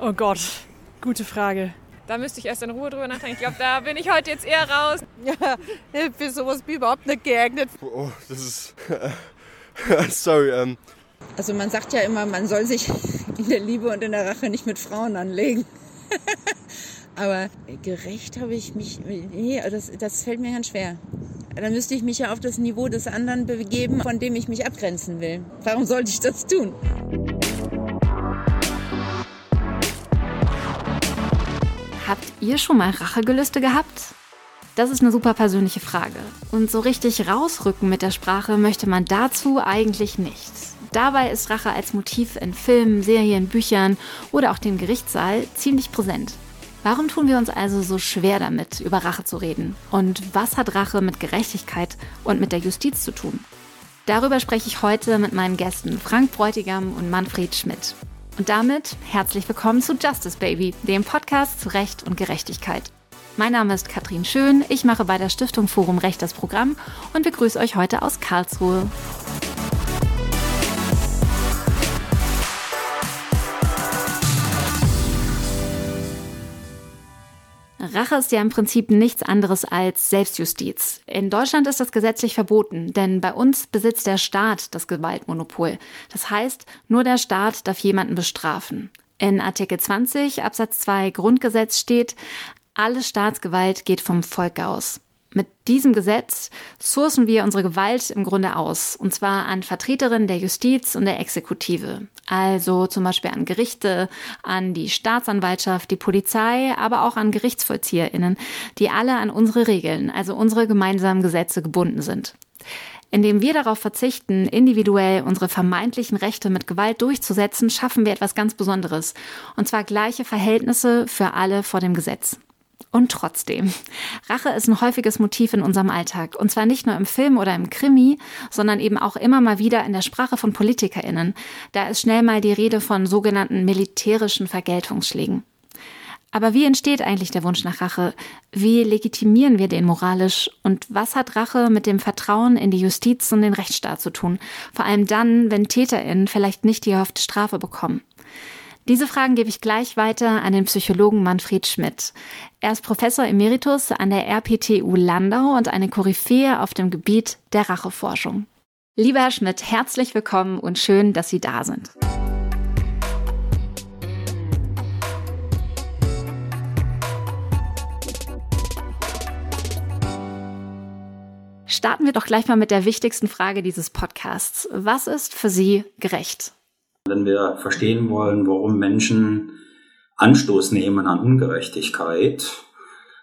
Oh Gott, gute Frage. Da müsste ich erst in Ruhe drüber nachdenken. Ich glaube, da bin ich heute jetzt eher raus. Ja, für sowas bin ich überhaupt nicht geeignet. Oh, das ist. Sorry, ähm. Also man sagt ja immer, man soll sich in der Liebe und in der Rache nicht mit Frauen anlegen. Aber gerecht habe ich mich. Nee, das, das fällt mir ganz schwer. Dann müsste ich mich ja auf das Niveau des anderen begeben, von dem ich mich abgrenzen will. Warum sollte ich das tun? Ihr schon mal Rachegelüste gehabt? Das ist eine super persönliche Frage. Und so richtig rausrücken mit der Sprache möchte man dazu eigentlich nicht. Dabei ist Rache als Motiv in Filmen, Serien, Büchern oder auch dem Gerichtssaal ziemlich präsent. Warum tun wir uns also so schwer damit, über Rache zu reden? Und was hat Rache mit Gerechtigkeit und mit der Justiz zu tun? Darüber spreche ich heute mit meinen Gästen Frank Bräutigam und Manfred Schmidt. Und damit herzlich willkommen zu Justice Baby, dem Podcast zu Recht und Gerechtigkeit. Mein Name ist Katrin Schön, ich mache bei der Stiftung Forum Recht das Programm und begrüße euch heute aus Karlsruhe. Rache ist ja im Prinzip nichts anderes als Selbstjustiz. In Deutschland ist das gesetzlich verboten, denn bei uns besitzt der Staat das Gewaltmonopol. Das heißt, nur der Staat darf jemanden bestrafen. In Artikel 20 Absatz 2 Grundgesetz steht, alle Staatsgewalt geht vom Volk aus. Mit diesem Gesetz sourcen wir unsere Gewalt im Grunde aus, und zwar an Vertreterinnen der Justiz und der Exekutive. Also zum Beispiel an Gerichte, an die Staatsanwaltschaft, die Polizei, aber auch an GerichtsvollzieherInnen, die alle an unsere Regeln, also unsere gemeinsamen Gesetze gebunden sind. Indem wir darauf verzichten, individuell unsere vermeintlichen Rechte mit Gewalt durchzusetzen, schaffen wir etwas ganz Besonderes. Und zwar gleiche Verhältnisse für alle vor dem Gesetz. Und trotzdem, Rache ist ein häufiges Motiv in unserem Alltag. Und zwar nicht nur im Film oder im Krimi, sondern eben auch immer mal wieder in der Sprache von PolitikerInnen. Da ist schnell mal die Rede von sogenannten militärischen Vergeltungsschlägen. Aber wie entsteht eigentlich der Wunsch nach Rache? Wie legitimieren wir den moralisch? Und was hat Rache mit dem Vertrauen in die Justiz und den Rechtsstaat zu tun? Vor allem dann, wenn TäterInnen vielleicht nicht die erhoffte Strafe bekommen. Diese Fragen gebe ich gleich weiter an den Psychologen Manfred Schmidt. Er ist Professor Emeritus an der RPTU Landau und eine Koryphäe auf dem Gebiet der Racheforschung. Lieber Herr Schmidt, herzlich willkommen und schön, dass Sie da sind. Starten wir doch gleich mal mit der wichtigsten Frage dieses Podcasts. Was ist für Sie gerecht? Wenn wir verstehen wollen, warum Menschen Anstoß nehmen an Ungerechtigkeit,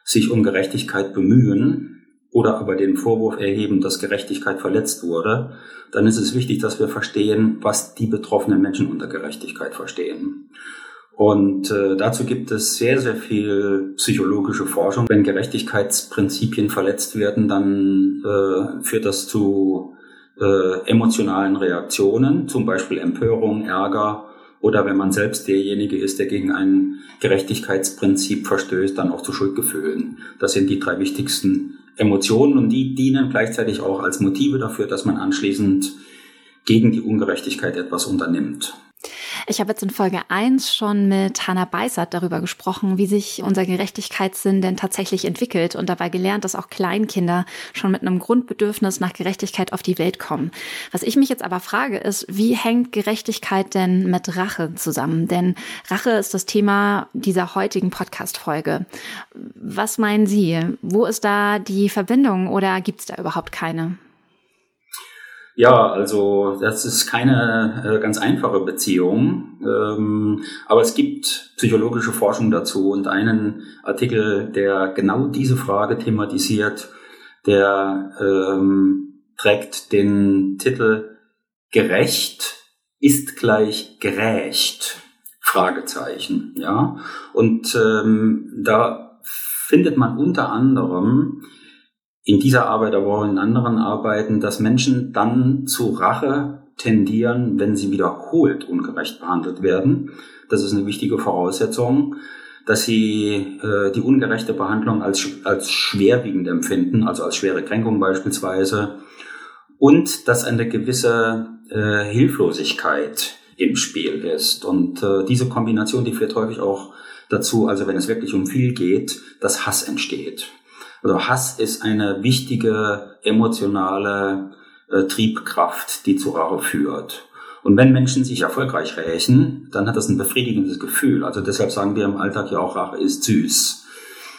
sich um Gerechtigkeit bemühen oder aber den Vorwurf erheben, dass Gerechtigkeit verletzt wurde, dann ist es wichtig, dass wir verstehen, was die betroffenen Menschen unter Gerechtigkeit verstehen. Und äh, dazu gibt es sehr, sehr viel psychologische Forschung. Wenn Gerechtigkeitsprinzipien verletzt werden, dann äh, führt das zu äh, emotionalen Reaktionen, zum Beispiel Empörung, Ärger oder wenn man selbst derjenige ist, der gegen ein Gerechtigkeitsprinzip verstößt, dann auch zu Schuldgefühlen. Das sind die drei wichtigsten Emotionen und die dienen gleichzeitig auch als Motive dafür, dass man anschließend gegen die Ungerechtigkeit etwas unternimmt. Ich habe jetzt in Folge 1 schon mit Hannah Beisert darüber gesprochen, wie sich unser Gerechtigkeitssinn denn tatsächlich entwickelt und dabei gelernt, dass auch Kleinkinder schon mit einem Grundbedürfnis nach Gerechtigkeit auf die Welt kommen. Was ich mich jetzt aber frage, ist, wie hängt Gerechtigkeit denn mit Rache zusammen? Denn Rache ist das Thema dieser heutigen Podcast-Folge. Was meinen Sie? Wo ist da die Verbindung oder gibt es da überhaupt keine? Ja, also das ist keine äh, ganz einfache Beziehung, ähm, aber es gibt psychologische Forschung dazu und einen Artikel, der genau diese Frage thematisiert, der ähm, trägt den Titel Gerecht ist gleich gerecht? Fragezeichen, ja. Und ähm, da findet man unter anderem in dieser Arbeit, aber auch in anderen Arbeiten, dass Menschen dann zu Rache tendieren, wenn sie wiederholt ungerecht behandelt werden. Das ist eine wichtige Voraussetzung, dass sie äh, die ungerechte Behandlung als, als schwerwiegend empfinden, also als schwere Kränkung beispielsweise, und dass eine gewisse äh, Hilflosigkeit im Spiel ist. Und äh, diese Kombination, die führt häufig auch dazu, also wenn es wirklich um viel geht, dass Hass entsteht. Also Hass ist eine wichtige emotionale äh, Triebkraft, die zu Rache führt. Und wenn Menschen sich erfolgreich rächen, dann hat das ein befriedigendes Gefühl. Also deshalb sagen wir im Alltag ja auch, Rache ist süß.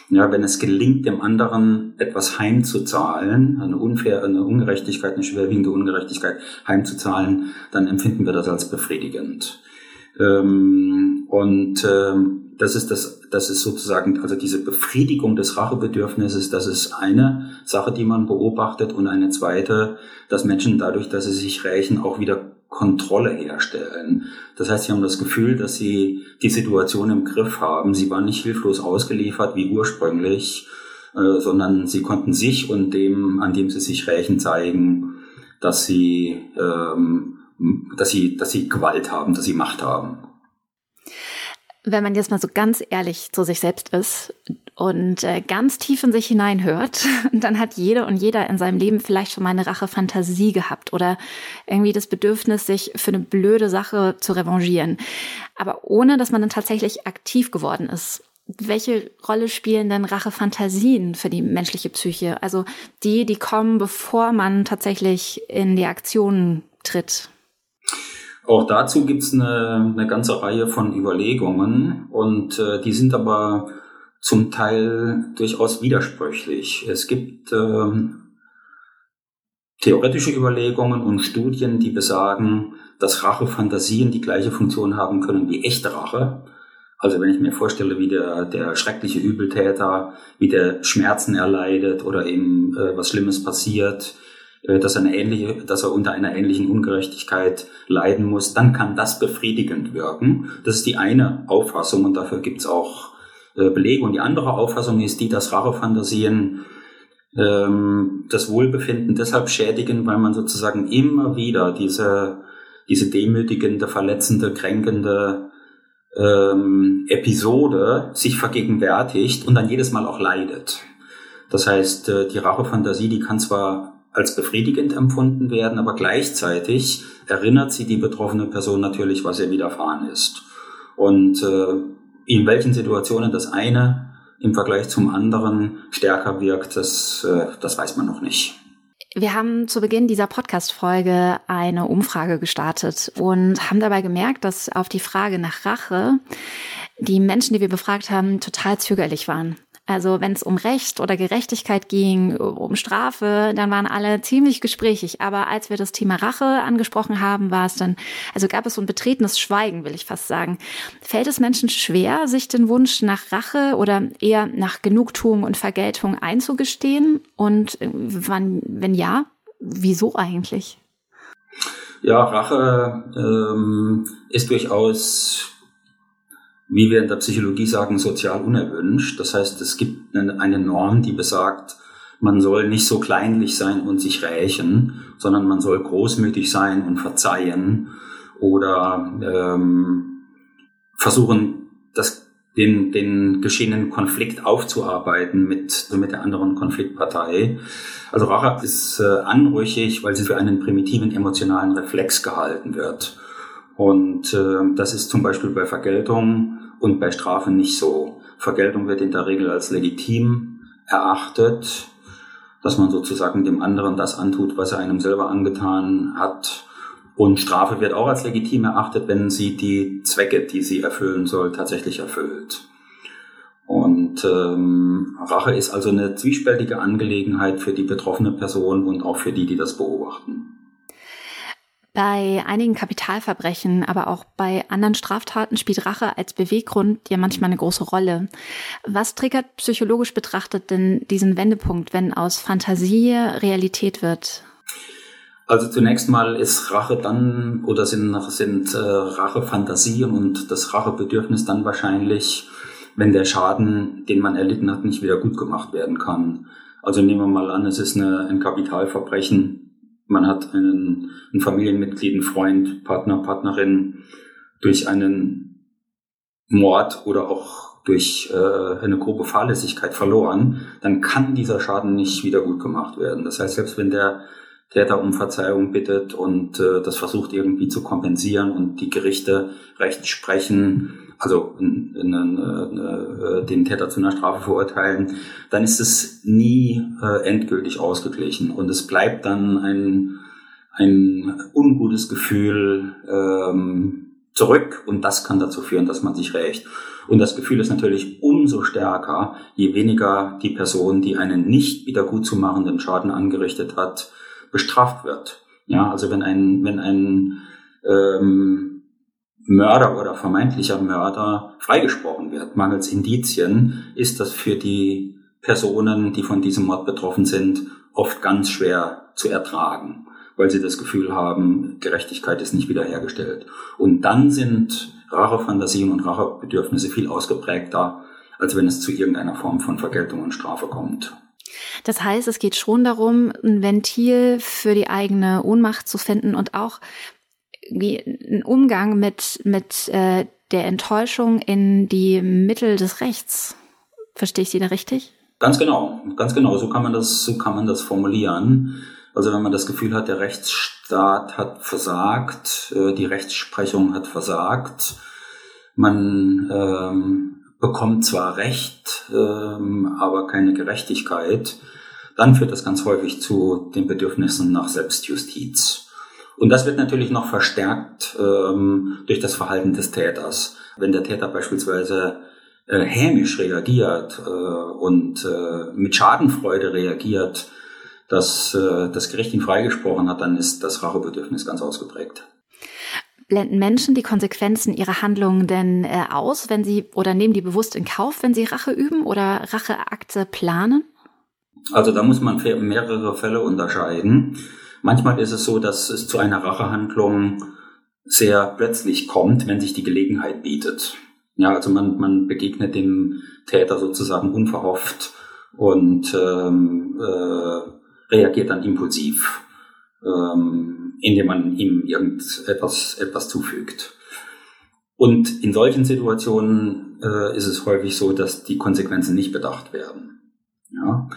Ja, wenn es gelingt, dem anderen etwas heimzuzahlen, eine unfair, eine Ungerechtigkeit, eine schwerwiegende Ungerechtigkeit heimzuzahlen, dann empfinden wir das als befriedigend. Ähm, und ähm, das ist das, das ist sozusagen, also diese Befriedigung des Rachebedürfnisses, das ist eine Sache, die man beobachtet und eine zweite, dass Menschen dadurch, dass sie sich rächen, auch wieder Kontrolle herstellen. Das heißt, sie haben das Gefühl, dass sie die Situation im Griff haben. Sie waren nicht hilflos ausgeliefert wie ursprünglich, äh, sondern sie konnten sich und dem, an dem sie sich rächen, zeigen, dass sie, ähm, dass sie, dass sie Gewalt haben, dass sie Macht haben. Wenn man jetzt mal so ganz ehrlich zu sich selbst ist und äh, ganz tief in sich hineinhört, dann hat jede und jeder in seinem Leben vielleicht schon mal eine Rache-Fantasie gehabt oder irgendwie das Bedürfnis, sich für eine blöde Sache zu revanchieren. Aber ohne, dass man dann tatsächlich aktiv geworden ist. Welche Rolle spielen denn Rache-Fantasien für die menschliche Psyche? Also die, die kommen, bevor man tatsächlich in die Aktion tritt. Auch dazu gibt's eine, eine ganze Reihe von Überlegungen und äh, die sind aber zum Teil durchaus widersprüchlich. Es gibt ähm, theoretische Überlegungen und Studien, die besagen, dass Rachefantasien die gleiche Funktion haben können wie echte Rache. Also wenn ich mir vorstelle, wie der, der schreckliche Übeltäter, wie der Schmerzen erleidet oder eben äh, was Schlimmes passiert, dass er, eine ähnliche, dass er unter einer ähnlichen Ungerechtigkeit leiden muss, dann kann das befriedigend wirken. Das ist die eine Auffassung und dafür gibt es auch äh, Belege. Und die andere Auffassung ist die, dass Rachefantasien ähm, das Wohlbefinden deshalb schädigen, weil man sozusagen immer wieder diese, diese demütigende, verletzende, kränkende ähm, Episode sich vergegenwärtigt und dann jedes Mal auch leidet. Das heißt, äh, die Rachefantasie, die kann zwar als befriedigend empfunden werden, aber gleichzeitig erinnert sie die betroffene Person natürlich, was ihr widerfahren ist. Und äh, in welchen Situationen das eine im Vergleich zum anderen stärker wirkt, das, äh, das weiß man noch nicht. Wir haben zu Beginn dieser Podcast-Folge eine Umfrage gestartet und haben dabei gemerkt, dass auf die Frage nach Rache die Menschen, die wir befragt haben, total zögerlich waren. Also wenn es um Recht oder Gerechtigkeit ging, um Strafe, dann waren alle ziemlich gesprächig. Aber als wir das Thema Rache angesprochen haben, war es dann, also gab es so ein betretenes Schweigen, will ich fast sagen. Fällt es Menschen schwer, sich den Wunsch nach Rache oder eher nach Genugtuung und Vergeltung einzugestehen? Und äh, wann, wenn ja, wieso eigentlich? Ja, Rache ähm, ist durchaus wie wir in der Psychologie sagen, sozial unerwünscht. Das heißt, es gibt eine Norm, die besagt, man soll nicht so kleinlich sein und sich rächen, sondern man soll großmütig sein und verzeihen oder ähm, versuchen, das, den, den geschehenen Konflikt aufzuarbeiten mit, mit der anderen Konfliktpartei. Also Rache ist äh, anrüchig, weil sie für einen primitiven emotionalen Reflex gehalten wird. Und äh, das ist zum Beispiel bei Vergeltung und bei Strafe nicht so. Vergeltung wird in der Regel als legitim erachtet, dass man sozusagen dem anderen das antut, was er einem selber angetan hat. Und Strafe wird auch als legitim erachtet, wenn sie die Zwecke, die sie erfüllen soll, tatsächlich erfüllt. Und ähm, Rache ist also eine zwiespältige Angelegenheit für die betroffene Person und auch für die, die das beobachten. Bei einigen Kapitalverbrechen, aber auch bei anderen Straftaten spielt Rache als Beweggrund ja manchmal eine große Rolle. Was triggert psychologisch betrachtet denn diesen Wendepunkt, wenn aus Fantasie Realität wird? Also zunächst mal ist Rache dann oder sind, sind äh, Rachefantasien und das Rachebedürfnis dann wahrscheinlich, wenn der Schaden, den man erlitten hat, nicht wieder gut gemacht werden kann. Also nehmen wir mal an, es ist eine, ein Kapitalverbrechen, man hat einen, ein Familienmitglied, einen Freund, Partner, Partnerin durch einen Mord oder auch durch äh, eine grobe Fahrlässigkeit verloren, dann kann dieser Schaden nicht wieder gut gemacht werden. Das heißt, selbst wenn der Täter um Verzeihung bittet und äh, das versucht irgendwie zu kompensieren und die Gerichte recht sprechen, also in, in, in, äh, den Täter zu einer Strafe verurteilen, dann ist es nie äh, endgültig ausgeglichen und es bleibt dann ein, ein ungutes Gefühl ähm, zurück und das kann dazu führen, dass man sich rächt. Und das Gefühl ist natürlich umso stärker, je weniger die Person, die einen nicht wieder gut zu machenden Schaden angerichtet hat, bestraft wird. Ja, also wenn ein, wenn ein ähm, Mörder oder vermeintlicher Mörder freigesprochen wird, mangels Indizien, ist das für die Personen, die von diesem Mord betroffen sind, oft ganz schwer zu ertragen, weil sie das Gefühl haben, Gerechtigkeit ist nicht wiederhergestellt. Und dann sind Rachefantasien und Rachebedürfnisse viel ausgeprägter, als wenn es zu irgendeiner Form von Vergeltung und Strafe kommt. Das heißt, es geht schon darum, ein Ventil für die eigene Ohnmacht zu finden und auch wie ein Umgang mit, mit äh, der Enttäuschung in die Mittel des Rechts. Verstehe ich Sie da richtig? Ganz genau, ganz genau. So kann man das, so kann man das formulieren. Also wenn man das Gefühl hat, der Rechtsstaat hat versagt, äh, die Rechtsprechung hat versagt, man ähm, bekommt zwar Recht, ähm, aber keine Gerechtigkeit, dann führt das ganz häufig zu den Bedürfnissen nach Selbstjustiz. Und das wird natürlich noch verstärkt ähm, durch das Verhalten des Täters. Wenn der Täter beispielsweise äh, hämisch reagiert äh, und äh, mit Schadenfreude reagiert, dass äh, das Gericht ihn freigesprochen hat, dann ist das Rachebedürfnis ganz ausgeprägt. Blenden Menschen die Konsequenzen ihrer Handlungen denn äh, aus, wenn sie oder nehmen die bewusst in Kauf, wenn sie Rache üben oder Racheakte planen? Also da muss man mehrere Fälle unterscheiden. Manchmal ist es so, dass es zu einer Rachehandlung sehr plötzlich kommt, wenn sich die Gelegenheit bietet. Ja, also man, man begegnet dem Täter sozusagen unverhofft und ähm, äh, reagiert dann impulsiv. Ähm, indem man ihm irgendetwas etwas zufügt. Und in solchen Situationen äh, ist es häufig so, dass die Konsequenzen nicht bedacht werden. Ja?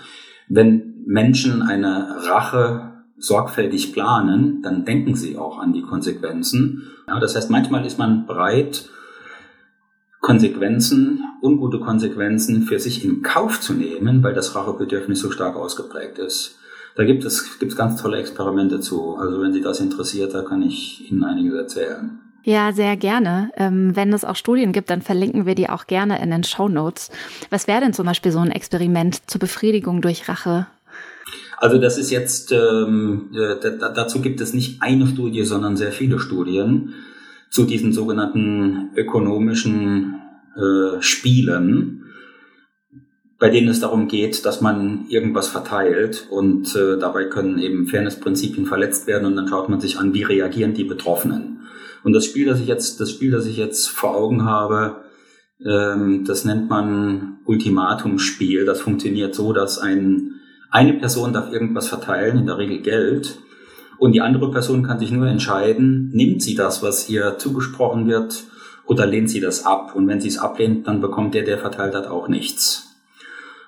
Wenn Menschen eine Rache sorgfältig planen, dann denken sie auch an die Konsequenzen. Ja, das heißt, manchmal ist man bereit, Konsequenzen, ungute Konsequenzen für sich in Kauf zu nehmen, weil das Rachebedürfnis so stark ausgeprägt ist. Da gibt es gibt's ganz tolle Experimente zu. Also wenn Sie das interessiert, da kann ich Ihnen einiges erzählen. Ja, sehr gerne. Ähm, wenn es auch Studien gibt, dann verlinken wir die auch gerne in den Show Notes. Was wäre denn zum Beispiel so ein Experiment zur Befriedigung durch Rache? Also das ist jetzt, ähm, äh, dazu gibt es nicht eine Studie, sondern sehr viele Studien zu diesen sogenannten ökonomischen äh, Spielen bei denen es darum geht, dass man irgendwas verteilt und äh, dabei können eben Fairnessprinzipien verletzt werden und dann schaut man sich an, wie reagieren die Betroffenen. Und das Spiel, das ich jetzt, das Spiel, das ich jetzt vor Augen habe, ähm, das nennt man Ultimatumspiel. Das funktioniert so, dass ein, eine Person darf irgendwas verteilen, in der Regel Geld, und die andere Person kann sich nur entscheiden, nimmt sie das, was ihr zugesprochen wird, oder lehnt sie das ab. Und wenn sie es ablehnt, dann bekommt der, der verteilt hat, auch nichts.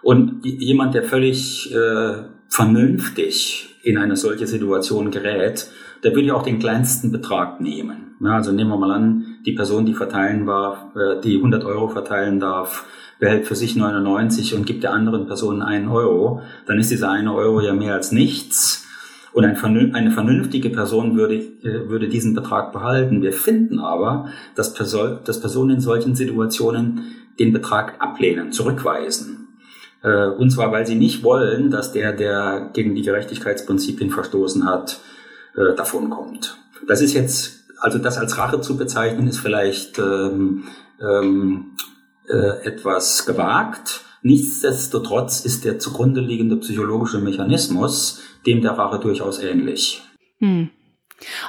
Und jemand, der völlig äh, vernünftig in eine solche Situation gerät, der will ja auch den kleinsten Betrag nehmen. Ja, also nehmen wir mal an, die Person, die verteilen war, äh, die 100 Euro verteilen darf, behält für sich 99 und gibt der anderen Person einen Euro, dann ist dieser eine Euro ja mehr als nichts. Und ein, eine vernünftige Person würde, äh, würde diesen Betrag behalten. Wir finden aber, dass Personen in solchen Situationen den Betrag ablehnen, zurückweisen. Äh, und zwar, weil sie nicht wollen, dass der, der gegen die Gerechtigkeitsprinzipien verstoßen hat, äh, davonkommt. Das ist jetzt, also das als Rache zu bezeichnen, ist vielleicht ähm, ähm, äh, etwas gewagt. Nichtsdestotrotz ist der zugrunde liegende psychologische Mechanismus dem der Rache durchaus ähnlich. Hm.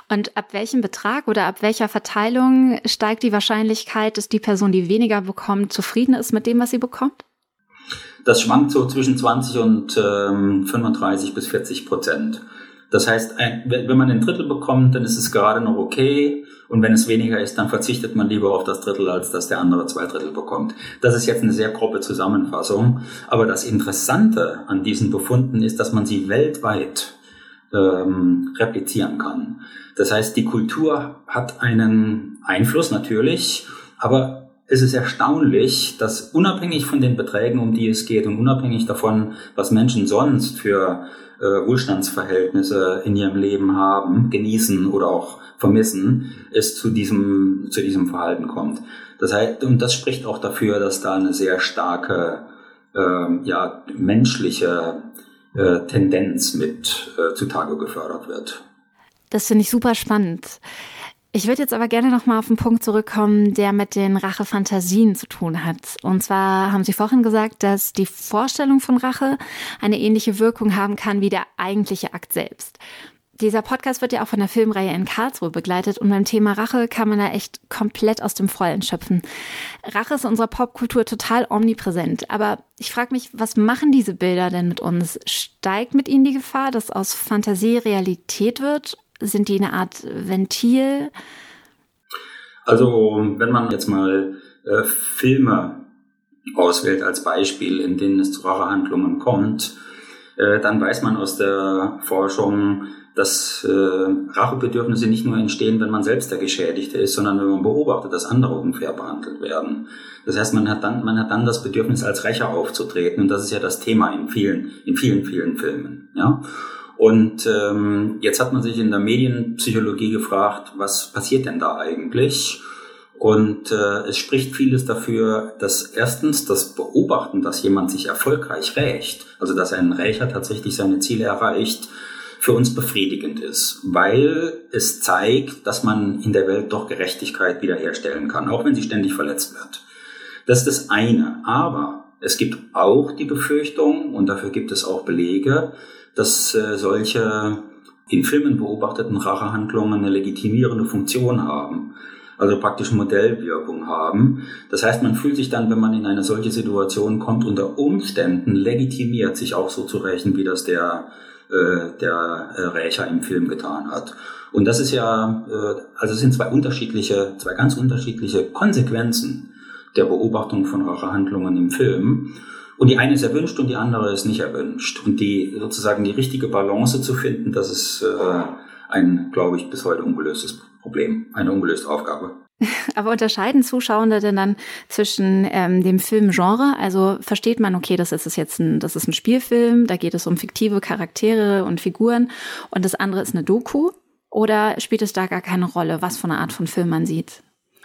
Und ab welchem Betrag oder ab welcher Verteilung steigt die Wahrscheinlichkeit, dass die Person, die weniger bekommt, zufrieden ist mit dem, was sie bekommt? Das schwankt so zwischen 20 und ähm, 35 bis 40 Prozent. Das heißt, wenn man ein Drittel bekommt, dann ist es gerade noch okay. Und wenn es weniger ist, dann verzichtet man lieber auf das Drittel, als dass der andere zwei Drittel bekommt. Das ist jetzt eine sehr grobe Zusammenfassung. Aber das Interessante an diesen Befunden ist, dass man sie weltweit ähm, replizieren kann. Das heißt, die Kultur hat einen Einfluss natürlich, aber es ist erstaunlich, dass unabhängig von den Beträgen, um die es geht und unabhängig davon, was Menschen sonst für äh, Wohlstandsverhältnisse in ihrem Leben haben, genießen oder auch vermissen, es zu diesem, zu diesem Verhalten kommt. Das heißt, und das spricht auch dafür, dass da eine sehr starke, äh, ja, menschliche äh, Tendenz mit äh, zutage gefördert wird. Das finde ich super spannend. Ich würde jetzt aber gerne nochmal auf einen Punkt zurückkommen, der mit den Rachefantasien zu tun hat. Und zwar haben Sie vorhin gesagt, dass die Vorstellung von Rache eine ähnliche Wirkung haben kann wie der eigentliche Akt selbst. Dieser Podcast wird ja auch von der Filmreihe in Karlsruhe begleitet und beim Thema Rache kann man da echt komplett aus dem Vollen schöpfen. Rache ist in unserer Popkultur total omnipräsent, aber ich frage mich, was machen diese Bilder denn mit uns? Steigt mit ihnen die Gefahr, dass aus Fantasie Realität wird sind die eine Art Ventil? Also, wenn man jetzt mal äh, Filme auswählt als Beispiel, in denen es zu Rachehandlungen kommt, äh, dann weiß man aus der Forschung, dass äh, Rachebedürfnisse nicht nur entstehen, wenn man selbst der Geschädigte ist, sondern wenn man beobachtet, dass andere unfair behandelt werden. Das heißt, man hat dann, man hat dann das Bedürfnis, als Rächer aufzutreten. Und das ist ja das Thema in vielen, in vielen, vielen Filmen. Ja. Und ähm, jetzt hat man sich in der Medienpsychologie gefragt, was passiert denn da eigentlich? Und äh, es spricht vieles dafür, dass erstens das Beobachten, dass jemand sich erfolgreich rächt, also dass ein Rächer tatsächlich seine Ziele erreicht, für uns befriedigend ist, weil es zeigt, dass man in der Welt doch Gerechtigkeit wiederherstellen kann, auch wenn sie ständig verletzt wird. Das ist das eine. Aber es gibt auch die Befürchtung, und dafür gibt es auch Belege, dass äh, solche in Filmen beobachteten Rachehandlungen eine legitimierende Funktion haben, also praktisch Modellwirkung haben. Das heißt, man fühlt sich dann, wenn man in eine solche Situation kommt, unter Umständen legitimiert, sich auch so zu rächen, wie das der, äh, der äh, Rächer im Film getan hat. Und das ist ja, äh, also es sind zwei unterschiedliche, zwei ganz unterschiedliche Konsequenzen der Beobachtung von Rachehandlungen im Film. Und die eine ist erwünscht und die andere ist nicht erwünscht. Und die sozusagen die richtige Balance zu finden, das ist äh, ein, glaube ich, bis heute ungelöstes Problem, eine ungelöste Aufgabe. Aber unterscheiden Zuschauende denn dann zwischen ähm, dem Filmgenre? Also versteht man, okay, das ist jetzt ein, das ist ein Spielfilm, da geht es um fiktive Charaktere und Figuren und das andere ist eine Doku? Oder spielt es da gar keine Rolle, was für eine Art von Film man sieht?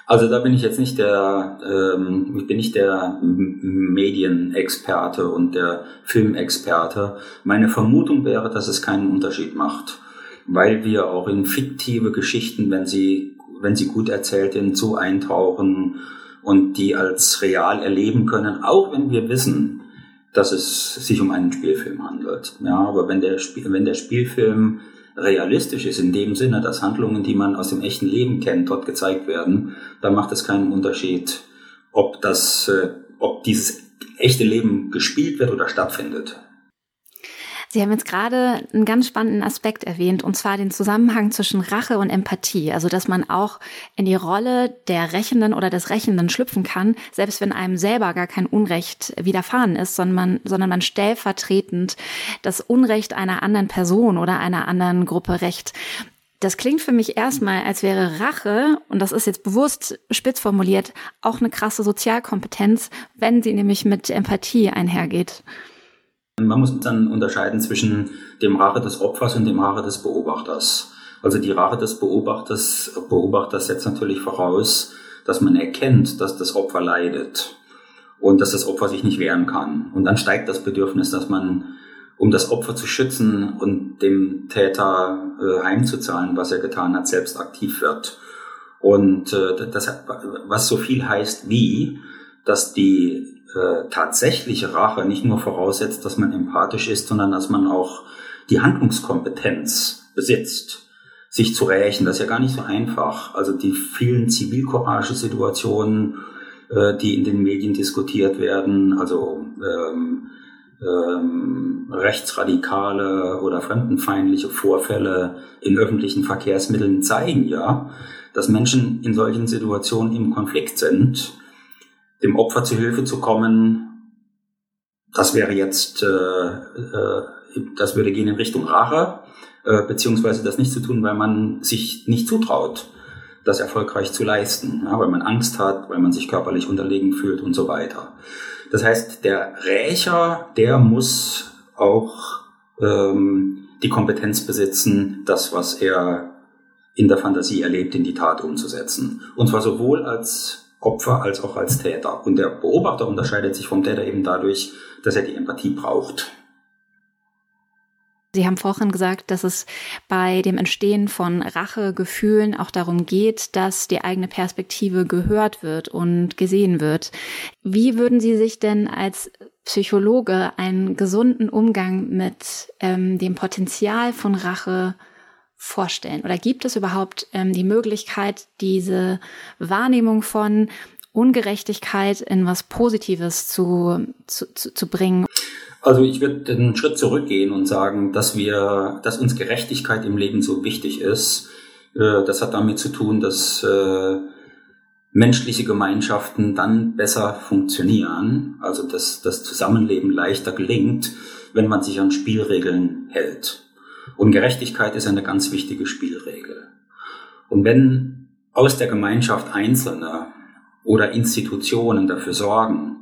Also da bin ich jetzt nicht der, ähm, ich bin nicht der Medienexperte und der Filmexperte. Meine Vermutung wäre, dass es keinen Unterschied macht, weil wir auch in fiktive Geschichten, wenn sie, wenn sie gut erzählt sind, so eintauchen und die als real erleben können, auch wenn wir wissen, dass es sich um einen Spielfilm handelt. Ja, aber wenn der, wenn der Spielfilm realistisch ist, in dem Sinne, dass Handlungen, die man aus dem echten Leben kennt, dort gezeigt werden, dann macht es keinen Unterschied, ob das, äh, ob dieses echte Leben gespielt wird oder stattfindet. Sie haben jetzt gerade einen ganz spannenden Aspekt erwähnt, und zwar den Zusammenhang zwischen Rache und Empathie. Also, dass man auch in die Rolle der Rächenden oder des Rächenden schlüpfen kann, selbst wenn einem selber gar kein Unrecht widerfahren ist, sondern man, sondern man stellvertretend das Unrecht einer anderen Person oder einer anderen Gruppe rächt. Das klingt für mich erstmal, als wäre Rache, und das ist jetzt bewusst spitz formuliert, auch eine krasse Sozialkompetenz, wenn sie nämlich mit Empathie einhergeht. Man muss dann unterscheiden zwischen dem Rache des Opfers und dem Rache des Beobachters. Also die Rache des Beobachters, Beobachters setzt natürlich voraus, dass man erkennt, dass das Opfer leidet und dass das Opfer sich nicht wehren kann. Und dann steigt das Bedürfnis, dass man, um das Opfer zu schützen und dem Täter äh, heimzuzahlen, was er getan hat, selbst aktiv wird. Und äh, das, was so viel heißt wie, dass die äh, tatsächliche Rache nicht nur voraussetzt, dass man empathisch ist, sondern dass man auch die Handlungskompetenz besitzt, sich zu rächen. Das ist ja gar nicht so einfach. Also die vielen Zivilcourage-Situationen, äh, die in den Medien diskutiert werden, also ähm, ähm, rechtsradikale oder fremdenfeindliche Vorfälle in öffentlichen Verkehrsmitteln zeigen ja, dass Menschen in solchen Situationen im Konflikt sind dem Opfer zu Hilfe zu kommen, das wäre jetzt, äh, äh, das würde gehen in Richtung Rache. äh, beziehungsweise das nicht zu tun, weil man sich nicht zutraut, das erfolgreich zu leisten, ja, weil man Angst hat, weil man sich körperlich unterlegen fühlt und so weiter. Das heißt, der Rächer, der muss auch ähm, die Kompetenz besitzen, das, was er in der Fantasie erlebt, in die Tat umzusetzen. Und zwar sowohl als Opfer als auch als Täter. Und der Beobachter unterscheidet sich vom Täter eben dadurch, dass er die Empathie braucht. Sie haben vorhin gesagt, dass es bei dem Entstehen von Rachegefühlen auch darum geht, dass die eigene Perspektive gehört wird und gesehen wird. Wie würden Sie sich denn als Psychologe einen gesunden Umgang mit ähm, dem Potenzial von Rache vorstellen? Oder gibt es überhaupt ähm, die Möglichkeit, diese Wahrnehmung von Ungerechtigkeit in was Positives zu, zu, zu, zu bringen? Also ich würde einen Schritt zurückgehen und sagen, dass wir, dass uns Gerechtigkeit im Leben so wichtig ist. Äh, das hat damit zu tun, dass äh, menschliche Gemeinschaften dann besser funktionieren, also dass das Zusammenleben leichter gelingt, wenn man sich an Spielregeln hält. Und Gerechtigkeit ist eine ganz wichtige Spielregel. Und wenn aus der Gemeinschaft Einzelne oder Institutionen dafür sorgen,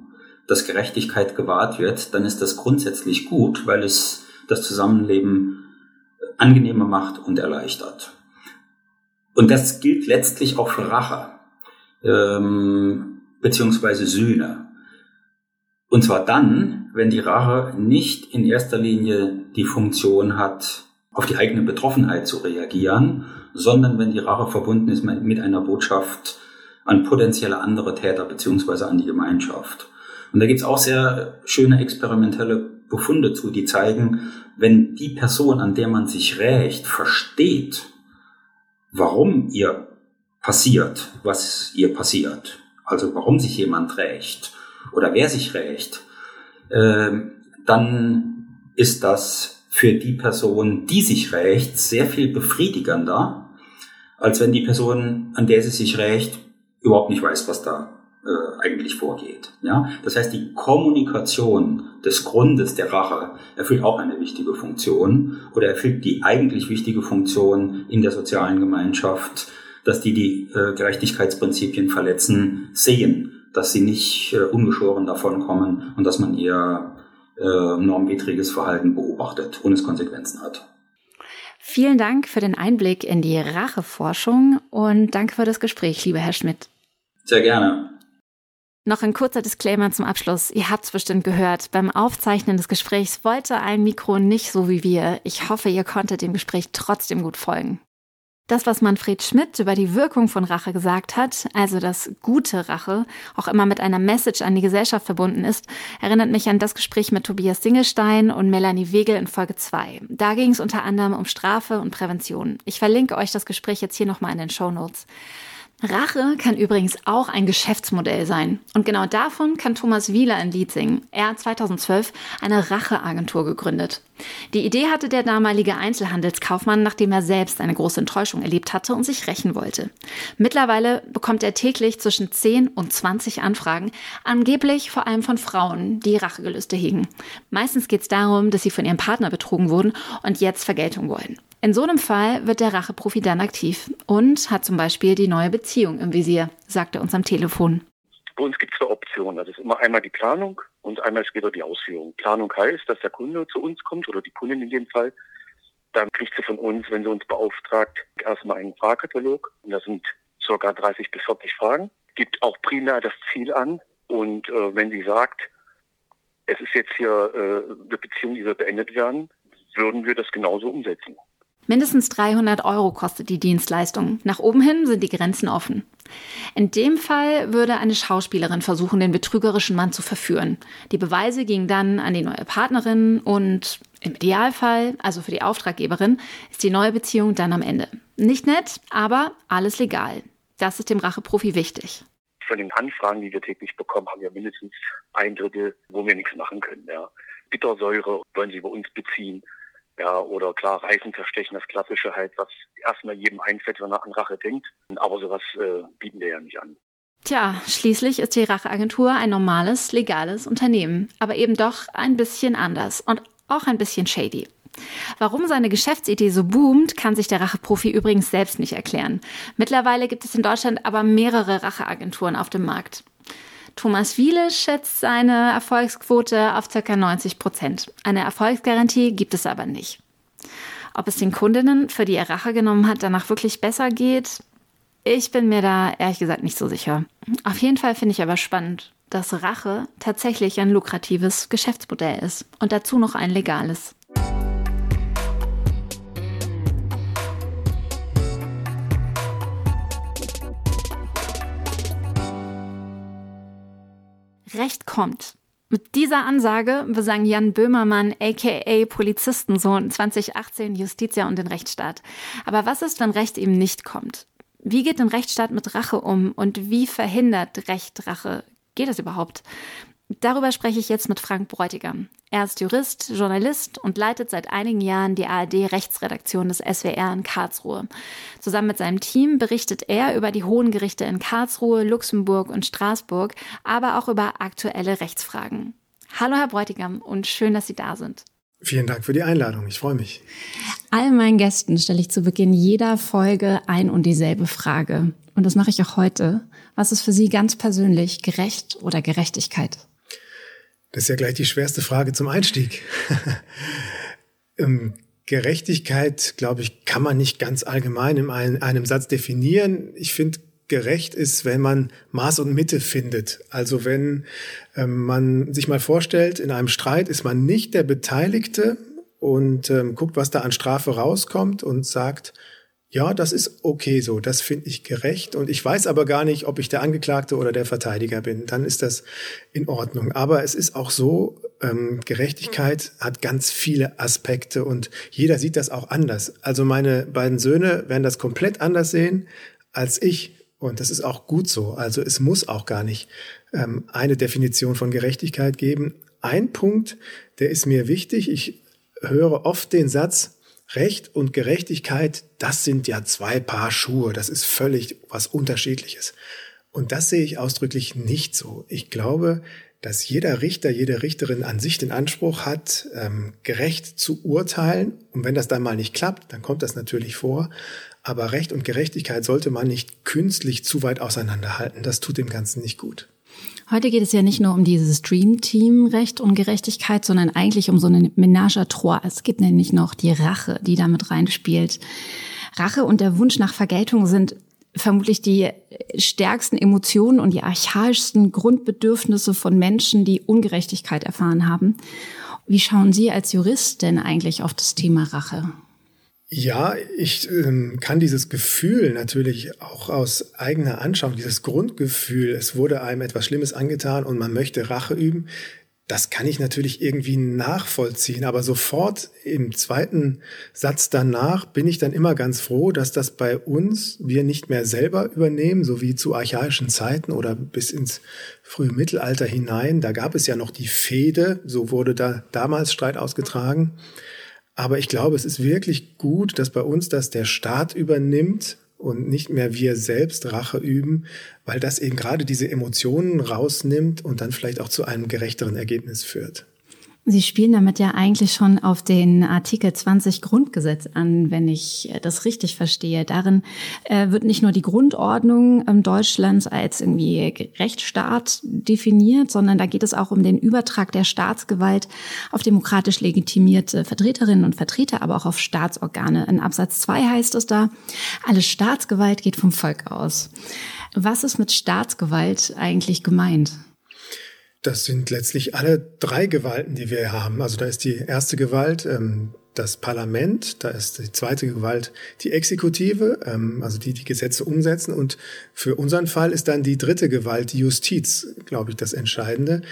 dass Gerechtigkeit gewahrt wird, dann ist das grundsätzlich gut, weil es das Zusammenleben angenehmer macht und erleichtert. Und das gilt letztlich auch für Rache ähm, beziehungsweise Sühne. Und zwar dann, wenn die Rache nicht in erster Linie die Funktion hat, auf die eigene Betroffenheit zu reagieren, sondern wenn die Rache verbunden ist mit einer Botschaft an potenzielle andere Täter beziehungsweise an die Gemeinschaft. Und da gibt's auch sehr schöne experimentelle Befunde zu, die zeigen, wenn die Person, an der man sich rächt, versteht, warum ihr passiert, was ihr passiert, also warum sich jemand rächt oder wer sich rächt, äh, dann ist das für die Person, die sich rächt, sehr viel befriedigender, als wenn die Person, an der sie sich rächt, überhaupt nicht weiß, was da äh, eigentlich vorgeht. Ja? Das heißt, die Kommunikation des Grundes der Rache erfüllt auch eine wichtige Funktion oder erfüllt die eigentlich wichtige Funktion in der sozialen Gemeinschaft, dass die die äh, Gerechtigkeitsprinzipien verletzen, sehen, dass sie nicht äh, ungeschoren davonkommen und dass man ihr äh, normwidriges Verhalten beobachtet und es Konsequenzen hat. Vielen Dank für den Einblick in die Racheforschung und danke für das Gespräch, lieber Herr Schmidt. Sehr gerne. Noch ein kurzer Disclaimer zum Abschluss. Ihr habt es bestimmt gehört. Beim Aufzeichnen des Gesprächs wollte ein Mikro nicht so wie wir. Ich hoffe, ihr konntet dem Gespräch trotzdem gut folgen. Das, was Manfred Schmidt über die Wirkung von Rache gesagt hat, also dass gute Rache auch immer mit einer Message an die Gesellschaft verbunden ist, erinnert mich an das Gespräch mit Tobias Dingelstein und Melanie Wegel in Folge 2. Da ging es unter anderem um Strafe und Prävention. Ich verlinke euch das Gespräch jetzt hier nochmal in den Show Notes. Rache kann übrigens auch ein Geschäftsmodell sein. Und genau davon kann Thomas Wieler in Lied singen. Er hat 2012 eine Racheagentur gegründet. Die Idee hatte der damalige Einzelhandelskaufmann, nachdem er selbst eine große Enttäuschung erlebt hatte und sich rächen wollte. Mittlerweile bekommt er täglich zwischen 10 und 20 Anfragen, angeblich vor allem von Frauen, die Rachegelüste hegen. Meistens geht es darum, dass sie von ihrem Partner betrogen wurden und jetzt Vergeltung wollen. In so einem Fall wird der Racheprofi dann aktiv und hat zum Beispiel die neue Beziehung im Visier, sagt er uns am Telefon. Bei uns gibt es zwei Optionen. Das ist immer einmal die Planung und einmal später die Ausführung. Planung heißt, dass der Kunde zu uns kommt oder die Kundin in dem Fall. Dann kriegt sie von uns, wenn sie uns beauftragt, erstmal einen Fragekatalog. Und das sind circa 30 bis 40 Fragen. Gibt auch primär das Ziel an. Und äh, wenn sie sagt, es ist jetzt hier äh, eine Beziehung, die soll beendet werden, würden wir das genauso umsetzen. Mindestens 300 Euro kostet die Dienstleistung. Nach oben hin sind die Grenzen offen. In dem Fall würde eine Schauspielerin versuchen, den betrügerischen Mann zu verführen. Die Beweise gingen dann an die neue Partnerin und im Idealfall, also für die Auftraggeberin, ist die neue Beziehung dann am Ende. Nicht nett, aber alles legal. Das ist dem Racheprofi wichtig. Von den Anfragen, die wir täglich bekommen, haben wir mindestens ein Drittel, wo wir nichts machen können. Ja. Bittersäure wollen sie bei uns beziehen. Ja, oder klar, Reifen zerstechen, das Klassische halt, was erstmal jedem einfällt, wenn er an Rache denkt. Aber sowas äh, bieten wir ja nicht an. Tja, schließlich ist die Racheagentur ein normales, legales Unternehmen, aber eben doch ein bisschen anders und auch ein bisschen shady. Warum seine Geschäftsidee so boomt, kann sich der Racheprofi übrigens selbst nicht erklären. Mittlerweile gibt es in Deutschland aber mehrere Racheagenturen auf dem Markt. Thomas Wiele schätzt seine Erfolgsquote auf ca. 90 Prozent. Eine Erfolgsgarantie gibt es aber nicht. Ob es den Kundinnen, für die er Rache genommen hat, danach wirklich besser geht, ich bin mir da ehrlich gesagt nicht so sicher. Auf jeden Fall finde ich aber spannend, dass Rache tatsächlich ein lukratives Geschäftsmodell ist und dazu noch ein legales. Recht kommt. Mit dieser Ansage besang Jan Böhmermann, aka Polizistensohn 2018 Justitia und den Rechtsstaat. Aber was ist, wenn Recht eben nicht kommt? Wie geht ein Rechtsstaat mit Rache um und wie verhindert Recht Rache? Geht das überhaupt? Darüber spreche ich jetzt mit Frank Bräutigam. Er ist Jurist, Journalist und leitet seit einigen Jahren die ARD-Rechtsredaktion des SWR in Karlsruhe. Zusammen mit seinem Team berichtet er über die hohen Gerichte in Karlsruhe, Luxemburg und Straßburg, aber auch über aktuelle Rechtsfragen. Hallo, Herr Bräutigam, und schön, dass Sie da sind. Vielen Dank für die Einladung. Ich freue mich. All meinen Gästen stelle ich zu Beginn jeder Folge ein und dieselbe Frage. Und das mache ich auch heute. Was ist für Sie ganz persönlich gerecht oder Gerechtigkeit? Das ist ja gleich die schwerste Frage zum Einstieg. ähm, Gerechtigkeit, glaube ich, kann man nicht ganz allgemein in einem, Satz definieren. Ich finde, gerecht ist, wenn man Maß und Mitte findet. Also wenn ähm, man sich mal vorstellt, in einem Streit ist man nicht der Beteiligte und ähm, guckt, was da an Strafe rauskommt und sagt, ja, das ist okay so, das finde ich gerecht und ich weiß aber gar nicht, ob ich der Angeklagte oder der Verteidiger bin. Dann ist das in Ordnung. Aber es ist auch so, ähm, Gerechtigkeit hat ganz viele Aspekte und jeder sieht das auch anders. Also meine beiden Söhne werden das komplett anders sehen als ich und das ist auch gut so. Also es muss auch gar nicht ähm, eine Definition von Gerechtigkeit geben. Ein Punkt, der ist mir wichtig. Ich höre oft den Satz, Recht und Gerechtigkeit, das sind ja zwei Paar Schuhe. Das ist völlig was Unterschiedliches. Und das sehe ich ausdrücklich nicht so. Ich glaube, dass jeder Richter, jede Richterin an sich den Anspruch hat, ähm, gerecht zu urteilen. Und wenn das dann mal nicht klappt, dann kommt das natürlich vor. Aber Recht und Gerechtigkeit sollte man nicht künstlich zu weit auseinanderhalten. Das tut dem Ganzen nicht gut. Heute geht es ja nicht nur um dieses Dream-Team Recht und Gerechtigkeit, sondern eigentlich um so eine Ménage à trois. Es gibt nämlich noch die Rache, die damit reinspielt. Rache und der Wunsch nach Vergeltung sind vermutlich die stärksten Emotionen und die archaischsten Grundbedürfnisse von Menschen, die Ungerechtigkeit erfahren haben. Wie schauen Sie als Jurist denn eigentlich auf das Thema Rache? Ja, ich ähm, kann dieses Gefühl natürlich auch aus eigener Anschauung, dieses Grundgefühl, es wurde einem etwas Schlimmes angetan und man möchte Rache üben, das kann ich natürlich irgendwie nachvollziehen. Aber sofort im zweiten Satz danach bin ich dann immer ganz froh, dass das bei uns wir nicht mehr selber übernehmen, so wie zu archaischen Zeiten oder bis ins frühe Mittelalter hinein. Da gab es ja noch die Fehde, so wurde da damals Streit ausgetragen. Aber ich glaube, es ist wirklich gut, dass bei uns das der Staat übernimmt und nicht mehr wir selbst Rache üben, weil das eben gerade diese Emotionen rausnimmt und dann vielleicht auch zu einem gerechteren Ergebnis führt. Sie spielen damit ja eigentlich schon auf den Artikel 20 Grundgesetz an, wenn ich das richtig verstehe. Darin äh, wird nicht nur die Grundordnung ähm, Deutschlands als irgendwie Rechtsstaat definiert, sondern da geht es auch um den Übertrag der Staatsgewalt auf demokratisch legitimierte Vertreterinnen und Vertreter, aber auch auf Staatsorgane. In Absatz 2 heißt es da, alle Staatsgewalt geht vom Volk aus. Was ist mit Staatsgewalt eigentlich gemeint? Das sind letztlich alle drei Gewalten, die wir haben. Also da ist die erste Gewalt ähm, das Parlament, da ist die zweite Gewalt die Exekutive, ähm, also die die Gesetze umsetzen. Und für unseren Fall ist dann die dritte Gewalt die Justiz, glaube ich, das Entscheidende,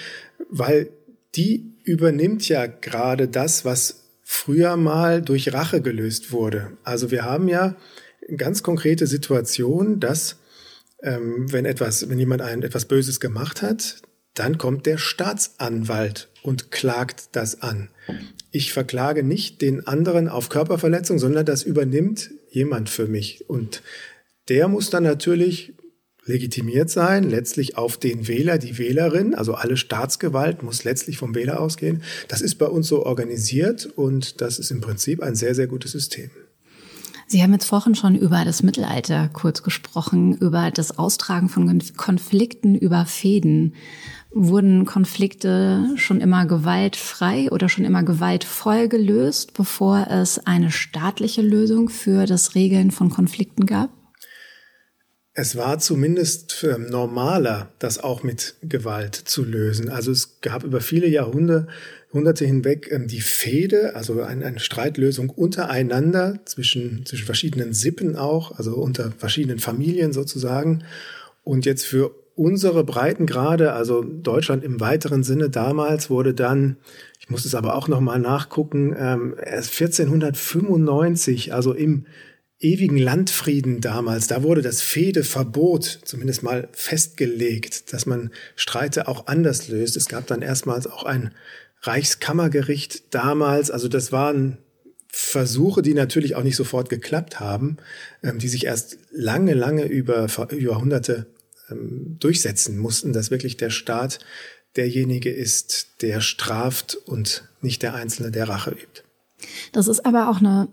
weil die übernimmt ja gerade das, was früher mal durch Rache gelöst wurde. Also wir haben ja ganz konkrete Situation, dass ähm, wenn etwas, wenn jemand ein etwas Böses gemacht hat, dann kommt der Staatsanwalt und klagt das an. Ich verklage nicht den anderen auf Körperverletzung, sondern das übernimmt jemand für mich. Und der muss dann natürlich legitimiert sein, letztlich auf den Wähler, die Wählerin, also alle Staatsgewalt muss letztlich vom Wähler ausgehen. Das ist bei uns so organisiert und das ist im Prinzip ein sehr, sehr gutes System. Sie haben jetzt vorhin schon über das Mittelalter kurz gesprochen, über das Austragen von Konflikten über Fäden. Wurden Konflikte schon immer gewaltfrei oder schon immer gewaltvoll gelöst, bevor es eine staatliche Lösung für das Regeln von Konflikten gab? Es war zumindest normaler, das auch mit Gewalt zu lösen. Also es gab über viele Jahrhunderte hinweg ähm, die Fehde, also eine, eine Streitlösung untereinander zwischen, zwischen verschiedenen Sippen auch, also unter verschiedenen Familien sozusagen. Und jetzt für unsere Breitengrade, also Deutschland im weiteren Sinne damals, wurde dann, ich muss es aber auch nochmal nachgucken, ähm, erst 1495, also im ewigen Landfrieden damals, da wurde das Fehdeverbot zumindest mal festgelegt, dass man Streite auch anders löst. Es gab dann erstmals auch ein Reichskammergericht damals. Also das waren Versuche, die natürlich auch nicht sofort geklappt haben, ähm, die sich erst lange, lange über, über Jahrhunderte ähm, durchsetzen mussten, dass wirklich der Staat derjenige ist, der straft und nicht der Einzelne, der Rache übt. Das ist aber auch eine,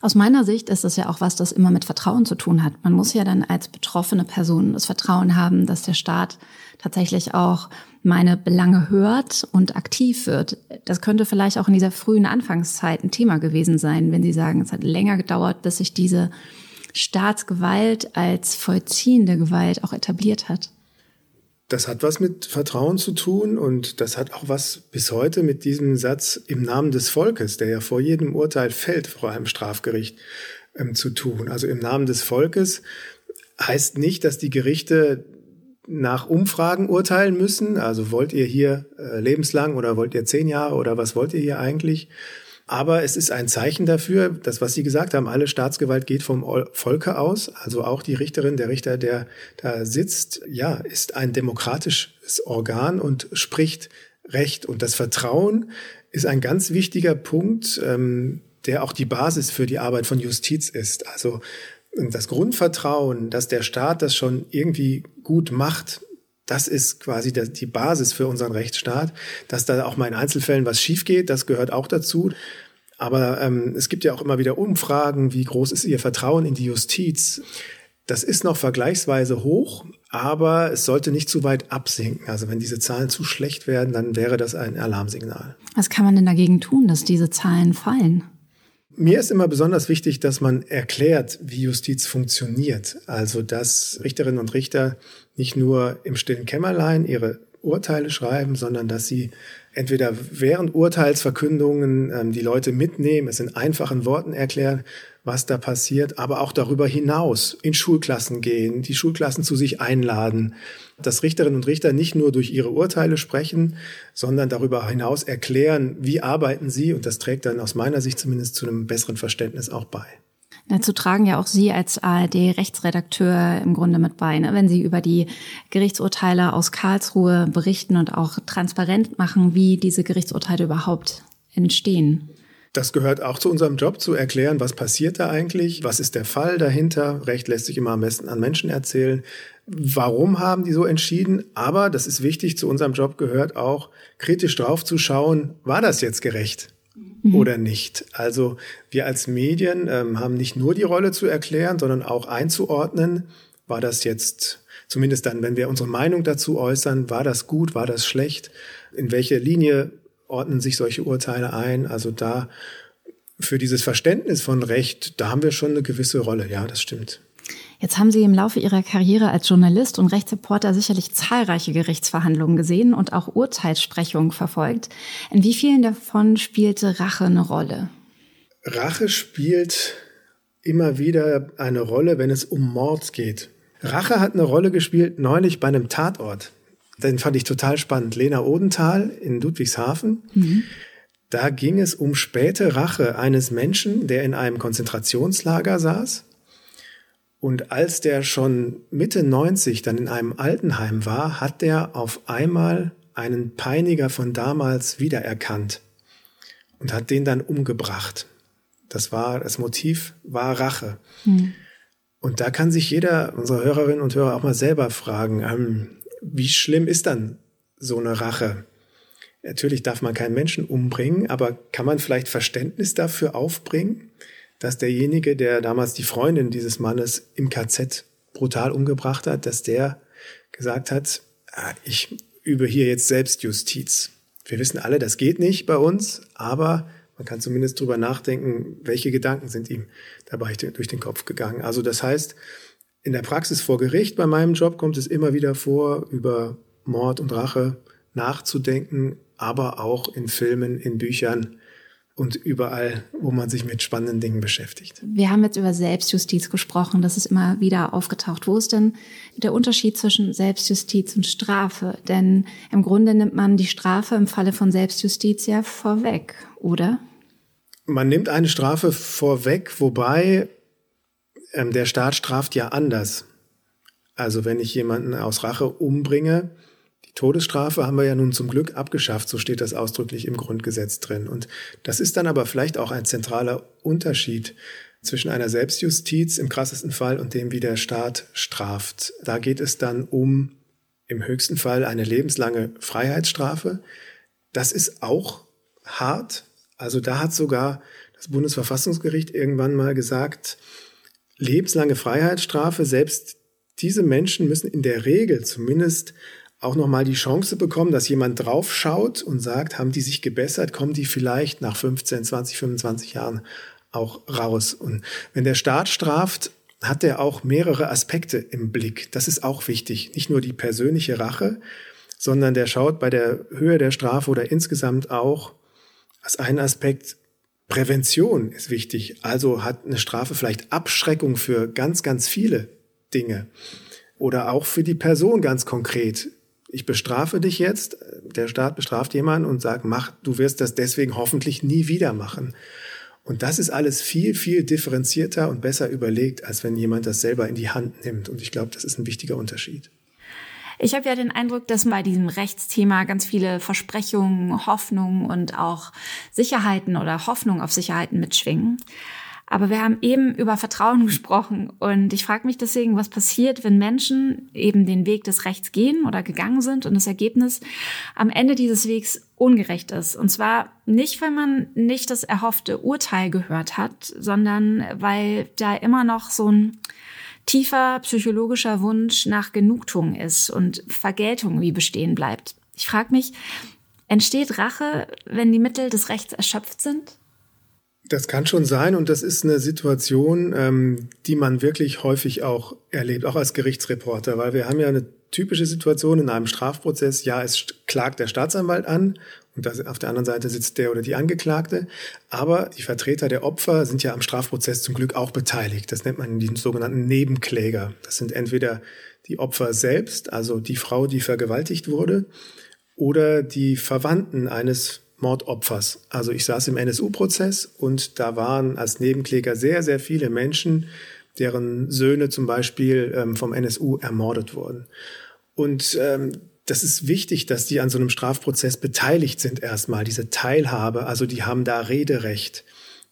aus meiner Sicht ist das ja auch was, das immer mit Vertrauen zu tun hat. Man muss ja dann als betroffene Person das Vertrauen haben, dass der Staat tatsächlich auch meine Belange hört und aktiv wird. Das könnte vielleicht auch in dieser frühen Anfangszeit ein Thema gewesen sein, wenn Sie sagen, es hat länger gedauert, bis sich diese Staatsgewalt als vollziehende Gewalt auch etabliert hat. Das hat was mit Vertrauen zu tun und das hat auch was bis heute mit diesem Satz im Namen des Volkes, der ja vor jedem Urteil fällt vor einem Strafgericht, ähm, zu tun. Also im Namen des Volkes heißt nicht, dass die Gerichte nach Umfragen urteilen müssen. Also wollt ihr hier äh, lebenslang oder wollt ihr zehn Jahre oder was wollt ihr hier eigentlich? Aber es ist ein Zeichen dafür, dass, was Sie gesagt haben, alle Staatsgewalt geht vom Volke aus. Also auch die Richterin, der Richter, der da sitzt, ja, ist ein demokratisches Organ und spricht Recht. Und das Vertrauen ist ein ganz wichtiger Punkt, ähm, der auch die Basis für die Arbeit von Justiz ist. Also das Grundvertrauen, dass der Staat das schon irgendwie gut macht, das ist quasi die Basis für unseren Rechtsstaat. Dass da auch mal in Einzelfällen was schief geht, das gehört auch dazu. Aber ähm, es gibt ja auch immer wieder Umfragen, wie groß ist Ihr Vertrauen in die Justiz? Das ist noch vergleichsweise hoch, aber es sollte nicht zu weit absinken. Also wenn diese Zahlen zu schlecht werden, dann wäre das ein Alarmsignal. Was kann man denn dagegen tun, dass diese Zahlen fallen? Mir ist immer besonders wichtig, dass man erklärt, wie Justiz funktioniert. Also, dass Richterinnen und Richter nicht nur im stillen Kämmerlein ihre Urteile schreiben, sondern dass sie entweder während Urteilsverkündungen ähm, die Leute mitnehmen, es in einfachen Worten erklären, was da passiert, aber auch darüber hinaus in Schulklassen gehen, die Schulklassen zu sich einladen, dass Richterinnen und Richter nicht nur durch ihre Urteile sprechen, sondern darüber hinaus erklären, wie arbeiten sie, und das trägt dann aus meiner Sicht zumindest zu einem besseren Verständnis auch bei. Dazu tragen ja auch Sie als ARD-Rechtsredakteur im Grunde mit bei, ne? wenn Sie über die Gerichtsurteile aus Karlsruhe berichten und auch transparent machen, wie diese Gerichtsurteile überhaupt entstehen. Das gehört auch zu unserem Job, zu erklären, was passiert da eigentlich, was ist der Fall dahinter. Recht lässt sich immer am besten an Menschen erzählen. Warum haben die so entschieden? Aber, das ist wichtig, zu unserem Job gehört auch, kritisch drauf zu schauen, war das jetzt gerecht? Mhm. oder nicht. Also wir als Medien ähm, haben nicht nur die Rolle zu erklären, sondern auch einzuordnen, war das jetzt, zumindest dann, wenn wir unsere Meinung dazu äußern, war das gut, war das schlecht, in welche Linie ordnen sich solche Urteile ein. Also da für dieses Verständnis von Recht, da haben wir schon eine gewisse Rolle. Ja, das stimmt. Jetzt haben Sie im Laufe Ihrer Karriere als Journalist und Rechtsreporter sicherlich zahlreiche Gerichtsverhandlungen gesehen und auch Urteilssprechungen verfolgt. In wie vielen davon spielte Rache eine Rolle? Rache spielt immer wieder eine Rolle, wenn es um Mord geht. Rache hat eine Rolle gespielt neulich bei einem Tatort. Den fand ich total spannend. Lena Odenthal in Ludwigshafen. Mhm. Da ging es um späte Rache eines Menschen, der in einem Konzentrationslager saß und als der schon Mitte 90 dann in einem Altenheim war, hat der auf einmal einen Peiniger von damals wiedererkannt und hat den dann umgebracht. Das war, das Motiv war Rache. Hm. Und da kann sich jeder unserer Hörerinnen und Hörer auch mal selber fragen, ähm, wie schlimm ist dann so eine Rache? Natürlich darf man keinen Menschen umbringen, aber kann man vielleicht Verständnis dafür aufbringen, dass derjenige, der damals die Freundin dieses Mannes im KZ brutal umgebracht hat, dass der gesagt hat, ah, ich übe hier jetzt Selbstjustiz. Wir wissen alle, das geht nicht bei uns, aber man kann zumindest drüber nachdenken, welche Gedanken sind ihm dabei durch den Kopf gegangen. Also das heißt, in der Praxis vor Gericht bei meinem Job kommt es immer wieder vor, über Mord und Rache nachzudenken, aber auch in Filmen, in Büchern und überall, wo man sich mit spannenden Dingen beschäftigt. Wir haben jetzt über Selbstjustiz gesprochen, das ist immer wieder aufgetaucht. Wo ist denn der Unterschied zwischen Selbstjustiz und Strafe? Denn im Grunde nimmt man die Strafe im Falle von Selbstjustiz ja vorweg, oder? Man nimmt eine Strafe vorweg, wobei ähm, der Staat straft ja anders. Also wenn ich jemanden aus Rache umbringe, die Todesstrafe haben wir ja nun zum Glück abgeschafft, so steht das ausdrücklich im Grundgesetz drin. Und das ist dann aber vielleicht auch ein zentraler Unterschied zwischen einer Selbstjustiz im krassesten Fall und dem, wie der Staat straft. Da geht es dann um im höchsten Fall eine lebenslange Freiheitsstrafe. Das ist auch hart, also da hat sogar das Bundesverfassungsgericht irgendwann mal gesagt, lebenslange Freiheitsstrafe, selbst diese Menschen müssen in der Regel zumindest auch nochmal die Chance bekommen, dass jemand draufschaut und sagt, haben die sich gebessert, kommen die vielleicht nach 15, 20, 25 Jahren auch raus. Und wenn der Staat straft, hat er auch mehrere Aspekte im Blick. Das ist auch wichtig. Nicht nur die persönliche Rache, sondern der schaut bei der Höhe der Strafe oder insgesamt auch, als ein Aspekt Prävention ist wichtig. Also hat eine Strafe vielleicht Abschreckung für ganz, ganz viele Dinge. Oder auch für die Person ganz konkret. Ich bestrafe dich jetzt, der Staat bestraft jemanden und sagt, mach, du wirst das deswegen hoffentlich nie wieder machen. Und das ist alles viel, viel differenzierter und besser überlegt, als wenn jemand das selber in die Hand nimmt. Und ich glaube, das ist ein wichtiger Unterschied. Ich habe ja den Eindruck, dass bei diesem Rechtsthema ganz viele Versprechungen, Hoffnungen und auch Sicherheiten oder Hoffnung auf Sicherheiten mitschwingen. Aber wir haben eben über Vertrauen gesprochen und ich frage mich deswegen, was passiert, wenn Menschen eben den Weg des Rechts gehen oder gegangen sind und das Ergebnis am Ende dieses Wegs ungerecht ist. Und zwar nicht, weil man nicht das erhoffte Urteil gehört hat, sondern weil da immer noch so ein tiefer psychologischer Wunsch nach Genugtuung ist und Vergeltung wie bestehen bleibt. Ich frage mich, entsteht Rache, wenn die Mittel des Rechts erschöpft sind? Das kann schon sein und das ist eine Situation, ähm, die man wirklich häufig auch erlebt, auch als Gerichtsreporter, weil wir haben ja eine typische Situation in einem Strafprozess. Ja, es klagt der Staatsanwalt an und das, auf der anderen Seite sitzt der oder die Angeklagte. Aber die Vertreter der Opfer sind ja am Strafprozess zum Glück auch beteiligt. Das nennt man die sogenannten Nebenkläger. Das sind entweder die Opfer selbst, also die Frau, die vergewaltigt wurde, oder die Verwandten eines Mordopfers. Also ich saß im NSU-Prozess und da waren als Nebenkläger sehr, sehr viele Menschen, deren Söhne zum Beispiel ähm, vom NSU ermordet wurden. Und ähm, das ist wichtig, dass die an so einem Strafprozess beteiligt sind erstmal, diese Teilhabe, also die haben da Rederecht,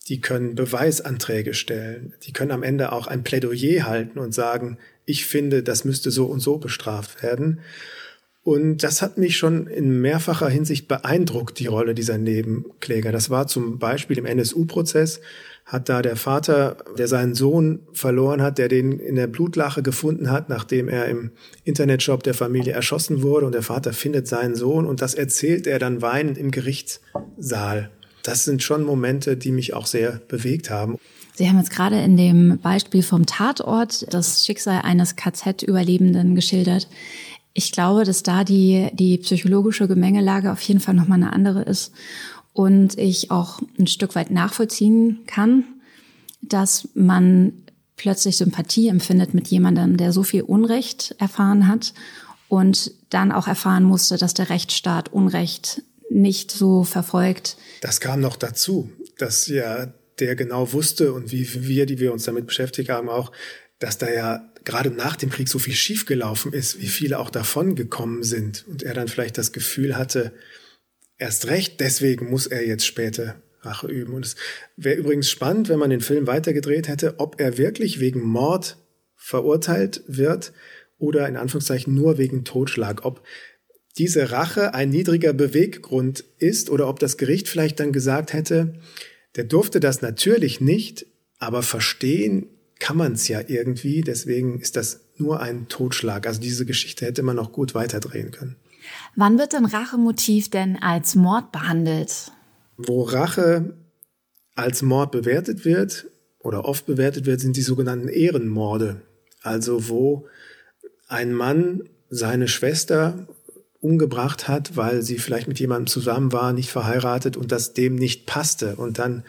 die können Beweisanträge stellen, die können am Ende auch ein Plädoyer halten und sagen, ich finde, das müsste so und so bestraft werden. Und das hat mich schon in mehrfacher Hinsicht beeindruckt, die Rolle dieser Nebenkläger. Das war zum Beispiel im NSU-Prozess, hat da der Vater, der seinen Sohn verloren hat, der den in der Blutlache gefunden hat, nachdem er im Internetshop der Familie erschossen wurde und der Vater findet seinen Sohn und das erzählt er dann weinend im Gerichtssaal. Das sind schon Momente, die mich auch sehr bewegt haben. Sie haben jetzt gerade in dem Beispiel vom Tatort das Schicksal eines KZ-Überlebenden geschildert. Ich glaube, dass da die, die psychologische Gemengelage auf jeden Fall nochmal eine andere ist und ich auch ein Stück weit nachvollziehen kann, dass man plötzlich Sympathie empfindet mit jemandem, der so viel Unrecht erfahren hat und dann auch erfahren musste, dass der Rechtsstaat Unrecht nicht so verfolgt. Das kam noch dazu, dass ja der genau wusste und wie wir, die wir uns damit beschäftigt haben, auch, dass da ja gerade nach dem Krieg so viel schiefgelaufen ist, wie viele auch davon gekommen sind und er dann vielleicht das Gefühl hatte, Erst recht, deswegen muss er jetzt später Rache üben. Und es wäre übrigens spannend, wenn man den Film weitergedreht hätte, ob er wirklich wegen Mord verurteilt wird oder in Anführungszeichen nur wegen Totschlag. Ob diese Rache ein niedriger Beweggrund ist oder ob das Gericht vielleicht dann gesagt hätte, der durfte das natürlich nicht, aber verstehen kann man es ja irgendwie, deswegen ist das nur ein Totschlag. Also diese Geschichte hätte man noch gut weiterdrehen können. Wann wird ein Rachemotiv denn als Mord behandelt? Wo Rache als Mord bewertet wird oder oft bewertet wird, sind die sogenannten Ehrenmorde. Also wo ein Mann seine Schwester umgebracht hat, weil sie vielleicht mit jemandem zusammen war, nicht verheiratet und das dem nicht passte und dann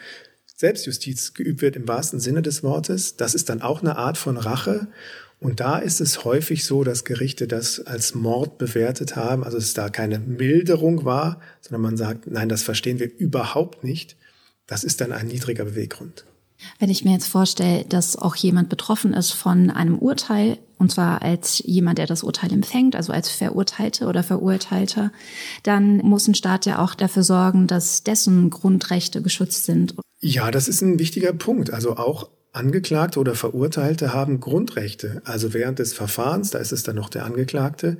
Selbstjustiz geübt wird im wahrsten Sinne des Wortes. Das ist dann auch eine Art von Rache. Und da ist es häufig so, dass Gerichte das als Mord bewertet haben, also es da keine Milderung war, sondern man sagt, nein, das verstehen wir überhaupt nicht. Das ist dann ein niedriger Beweggrund. Wenn ich mir jetzt vorstelle, dass auch jemand betroffen ist von einem Urteil, und zwar als jemand, der das Urteil empfängt, also als Verurteilte oder Verurteilter, dann muss ein Staat ja auch dafür sorgen, dass dessen Grundrechte geschützt sind. Ja, das ist ein wichtiger Punkt. Also auch Angeklagte oder Verurteilte haben Grundrechte. Also während des Verfahrens, da ist es dann noch der Angeklagte,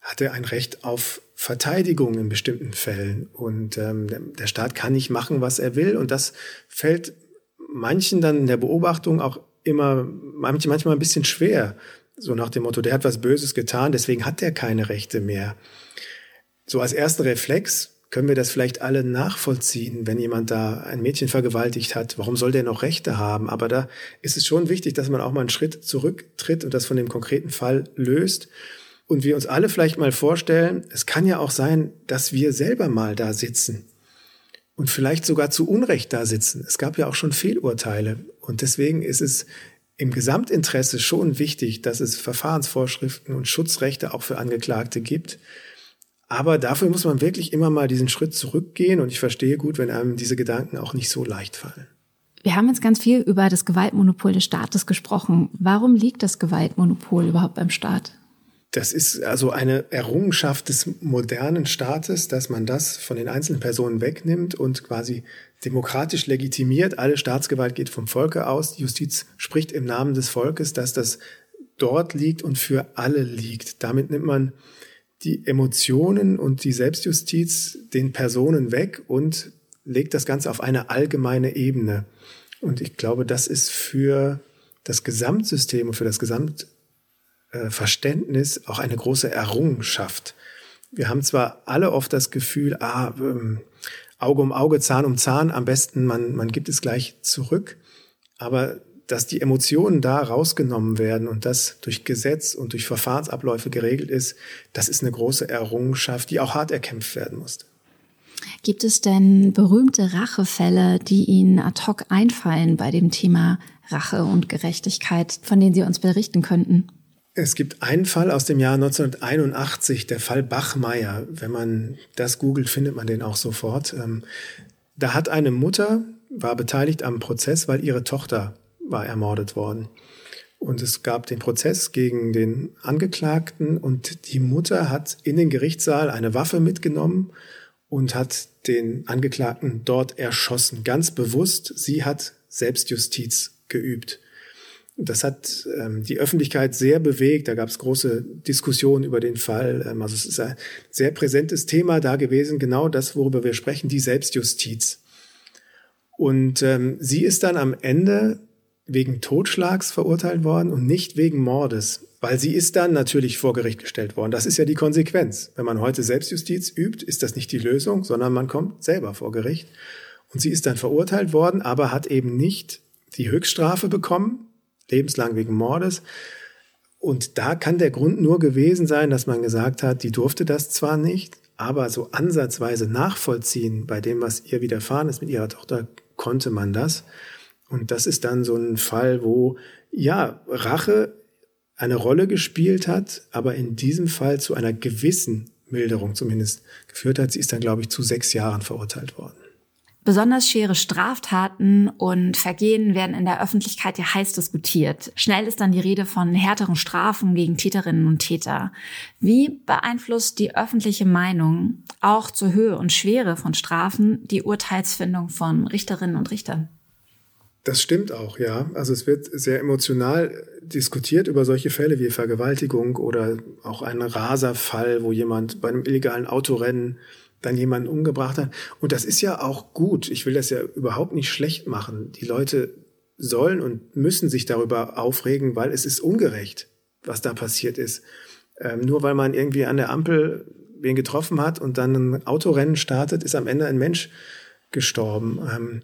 hat er ein Recht auf Verteidigung in bestimmten Fällen. Und ähm, der Staat kann nicht machen, was er will. Und das fällt manchen dann in der Beobachtung auch immer, manchmal ein bisschen schwer. So nach dem Motto, der hat was Böses getan, deswegen hat er keine Rechte mehr. So als ersten Reflex können wir das vielleicht alle nachvollziehen, wenn jemand da ein Mädchen vergewaltigt hat. Warum soll der noch Rechte haben? Aber da ist es schon wichtig, dass man auch mal einen Schritt zurücktritt und das von dem konkreten Fall löst. Und wir uns alle vielleicht mal vorstellen, es kann ja auch sein, dass wir selber mal da sitzen und vielleicht sogar zu Unrecht da sitzen. Es gab ja auch schon Fehlurteile. Und deswegen ist es im Gesamtinteresse schon wichtig, dass es Verfahrensvorschriften und Schutzrechte auch für Angeklagte gibt. Aber dafür muss man wirklich immer mal diesen Schritt zurückgehen. Und ich verstehe gut, wenn einem diese Gedanken auch nicht so leicht fallen. Wir haben jetzt ganz viel über das Gewaltmonopol des Staates gesprochen. Warum liegt das Gewaltmonopol überhaupt beim Staat? Das ist also eine Errungenschaft des modernen Staates, dass man das von den einzelnen Personen wegnimmt und quasi demokratisch legitimiert. Alle Staatsgewalt geht vom Volke aus. Die Justiz spricht im Namen des Volkes, dass das dort liegt und für alle liegt. Damit nimmt man die Emotionen und die Selbstjustiz den Personen weg und legt das Ganze auf eine allgemeine Ebene. Und ich glaube, das ist für das Gesamtsystem und für das Gesamt äh, Verständnis auch eine große Errungenschaft. Wir haben zwar alle oft das Gefühl, ah, ähm, Auge um Auge, Zahn um Zahn, am besten man, man gibt es gleich zurück, aber dass die Emotionen da rausgenommen werden und das durch Gesetz und durch Verfahrensabläufe geregelt ist, das ist eine große Errungenschaft, die auch hart erkämpft werden muss. Gibt es denn berühmte Rachefälle, die Ihnen ad hoc einfallen bei dem Thema Rache und Gerechtigkeit, von denen Sie uns berichten könnten? Es gibt einen Fall aus dem Jahr 1981, der Fall Bachmeier. Wenn man das googelt, findet man den auch sofort. Ähm, da hat eine Mutter, war beteiligt am Prozess, weil ihre Tochter war ermordet worden. Und es gab den Prozess gegen den Angeklagten und die Mutter hat in den Gerichtssaal eine Waffe mitgenommen und hat den Angeklagten dort erschossen. Ganz bewusst, sie hat Selbstjustiz geübt. Das hat ähm, die Öffentlichkeit sehr bewegt. Da gab es große Diskussionen über den Fall. Ähm, also es ist ein sehr präsentes Thema da gewesen, genau das, worüber wir sprechen, die Selbstjustiz. Und ähm, sie ist dann am Ende wegen Totschlags verurteilt worden und nicht wegen Mordes, weil sie ist dann natürlich vor Gericht gestellt worden. Das ist ja die Konsequenz. Wenn man heute Selbstjustiz übt, ist das nicht die Lösung, sondern man kommt selber vor Gericht. Und sie ist dann verurteilt worden, aber hat eben nicht die Höchststrafe bekommen, lebenslang wegen Mordes. Und da kann der Grund nur gewesen sein, dass man gesagt hat, die durfte das zwar nicht, aber so ansatzweise nachvollziehen bei dem, was ihr widerfahren ist mit ihrer Tochter, konnte man das. Und das ist dann so ein Fall, wo, ja, Rache eine Rolle gespielt hat, aber in diesem Fall zu einer gewissen Milderung zumindest geführt hat. Sie ist dann, glaube ich, zu sechs Jahren verurteilt worden. Besonders schwere Straftaten und Vergehen werden in der Öffentlichkeit ja heiß diskutiert. Schnell ist dann die Rede von härteren Strafen gegen Täterinnen und Täter. Wie beeinflusst die öffentliche Meinung auch zur Höhe und Schwere von Strafen die Urteilsfindung von Richterinnen und Richtern? Das stimmt auch, ja. Also es wird sehr emotional diskutiert über solche Fälle wie Vergewaltigung oder auch ein Raserfall, wo jemand bei einem illegalen Autorennen dann jemanden umgebracht hat. Und das ist ja auch gut. Ich will das ja überhaupt nicht schlecht machen. Die Leute sollen und müssen sich darüber aufregen, weil es ist ungerecht, was da passiert ist. Ähm, nur weil man irgendwie an der Ampel wen getroffen hat und dann ein Autorennen startet, ist am Ende ein Mensch gestorben. Ähm,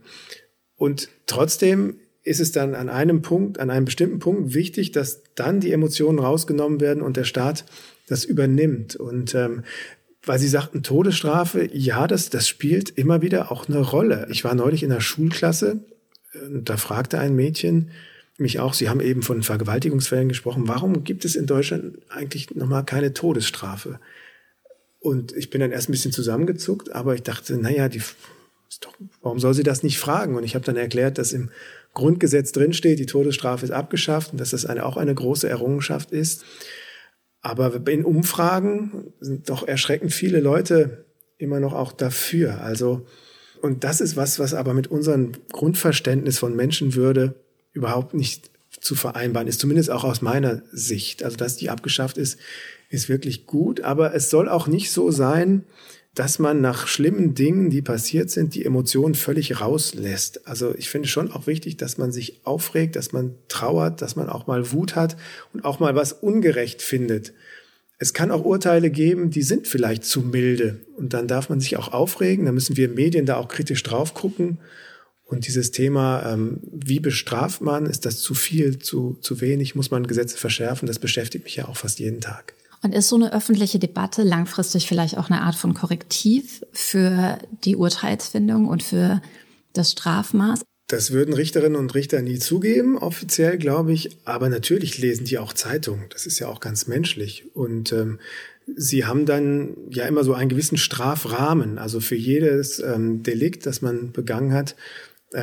und trotzdem ist es dann an einem Punkt, an einem bestimmten Punkt wichtig, dass dann die Emotionen rausgenommen werden und der Staat das übernimmt. Und ähm, weil Sie sagten Todesstrafe, ja, das, das spielt immer wieder auch eine Rolle. Ich war neulich in einer Schulklasse und da fragte ein Mädchen mich auch, Sie haben eben von Vergewaltigungsfällen gesprochen, warum gibt es in Deutschland eigentlich nochmal keine Todesstrafe? Und ich bin dann erst ein bisschen zusammengezuckt, aber ich dachte, naja, die doch, warum soll sie das nicht fragen? Und ich habe dann erklärt, dass im Grundgesetz drinsteht, die Todesstrafe ist abgeschafft und dass das eine, auch eine große Errungenschaft ist. Aber in Umfragen sind doch erschreckend viele Leute immer noch auch dafür. Also, und das ist was, was aber mit unserem Grundverständnis von Menschenwürde überhaupt nicht zu vereinbaren ist, zumindest auch aus meiner Sicht. Also, dass die abgeschafft ist, ist wirklich gut, aber es soll auch nicht so sein, dass man nach schlimmen Dingen, die passiert sind, die Emotionen völlig rauslässt. Also ich finde schon auch wichtig, dass man sich aufregt, dass man trauert, dass man auch mal Wut hat und auch mal was ungerecht findet. Es kann auch Urteile geben, die sind vielleicht zu milde und dann darf man sich auch aufregen. Da müssen wir Medien da auch kritisch drauf gucken. Und dieses Thema, ähm, wie bestraft man, ist das zu viel, zu, zu wenig, muss man Gesetze verschärfen, das beschäftigt mich ja auch fast jeden Tag. Und ist so eine öffentliche Debatte langfristig vielleicht auch eine Art von Korrektiv für die Urteilsfindung und für das Strafmaß? Das würden Richterinnen und Richter nie zugeben, offiziell glaube ich. Aber natürlich lesen die auch Zeitungen. Das ist ja auch ganz menschlich. Und ähm, sie haben dann ja immer so einen gewissen Strafrahmen. Also für jedes ähm, Delikt, das man begangen hat,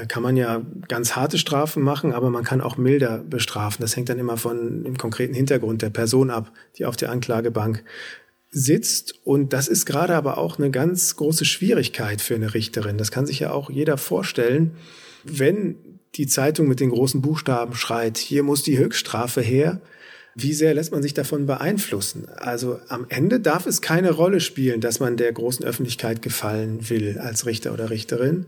kann man ja ganz harte Strafen machen, aber man kann auch milder bestrafen. Das hängt dann immer von dem konkreten Hintergrund der Person ab, die auf der Anklagebank sitzt. Und das ist gerade aber auch eine ganz große Schwierigkeit für eine Richterin. Das kann sich ja auch jeder vorstellen, wenn die Zeitung mit den großen Buchstaben schreit, hier muss die Höchststrafe her. Wie sehr lässt man sich davon beeinflussen? Also am Ende darf es keine Rolle spielen, dass man der großen Öffentlichkeit gefallen will als Richter oder Richterin.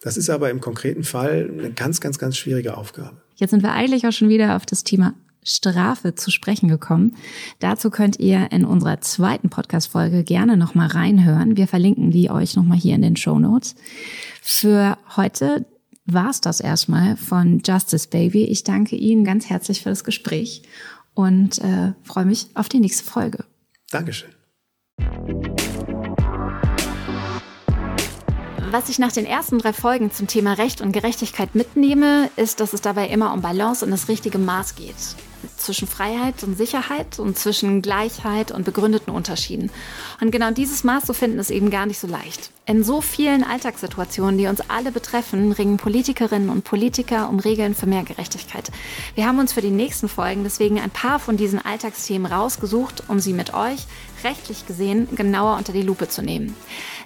Das ist aber im konkreten Fall eine ganz, ganz, ganz schwierige Aufgabe. Jetzt sind wir eigentlich auch schon wieder auf das Thema Strafe zu sprechen gekommen. Dazu könnt ihr in unserer zweiten Podcast-Folge gerne nochmal reinhören. Wir verlinken die euch nochmal hier in den Show Notes. Für heute war's das erstmal von Justice Baby. Ich danke Ihnen ganz herzlich für das Gespräch und äh, freue mich auf die nächste Folge. Dankeschön. Was ich nach den ersten drei Folgen zum Thema Recht und Gerechtigkeit mitnehme, ist, dass es dabei immer um Balance und das richtige Maß geht zwischen Freiheit und Sicherheit und zwischen Gleichheit und begründeten Unterschieden. Und genau dieses Maß zu finden ist eben gar nicht so leicht. In so vielen Alltagssituationen, die uns alle betreffen, ringen Politikerinnen und Politiker um Regeln für mehr Gerechtigkeit. Wir haben uns für die nächsten Folgen deswegen ein paar von diesen Alltagsthemen rausgesucht, um sie mit euch rechtlich gesehen genauer unter die Lupe zu nehmen.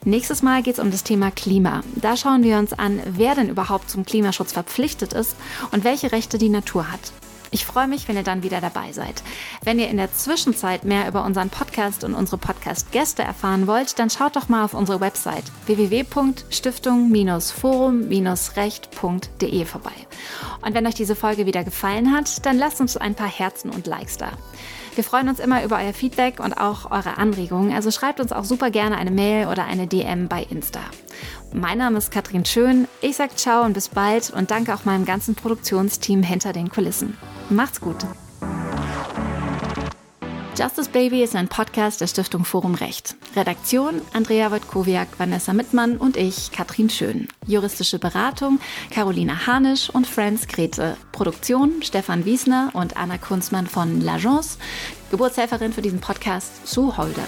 Nächstes Mal geht es um das Thema Klima. Da schauen wir uns an, wer denn überhaupt zum Klimaschutz verpflichtet ist und welche Rechte die Natur hat. Ich freue mich, wenn ihr dann wieder dabei seid. Wenn ihr in der Zwischenzeit mehr über unseren Podcast und unsere Podcast-Gäste erfahren wollt, dann schaut doch mal auf unsere Website www.stiftung-forum-recht.de vorbei. Und wenn euch diese Folge wieder gefallen hat, dann lasst uns ein paar Herzen und Likes da. Wir freuen uns immer über euer Feedback und auch eure Anregungen, also schreibt uns auch super gerne eine Mail oder eine DM bei Insta. Mein Name ist Katrin Schön, ich sag ciao und bis bald und danke auch meinem ganzen Produktionsteam hinter den Kulissen. Macht's gut! Justice Baby ist ein Podcast der Stiftung Forum Recht. Redaktion Andrea Wojtkowiak, Vanessa Mittmann und ich, Katrin Schön. Juristische Beratung Carolina Hanisch und Franz Grete. Produktion Stefan Wiesner und Anna Kunzmann von L'Agence. Geburtshelferin für diesen Podcast Sue Holder.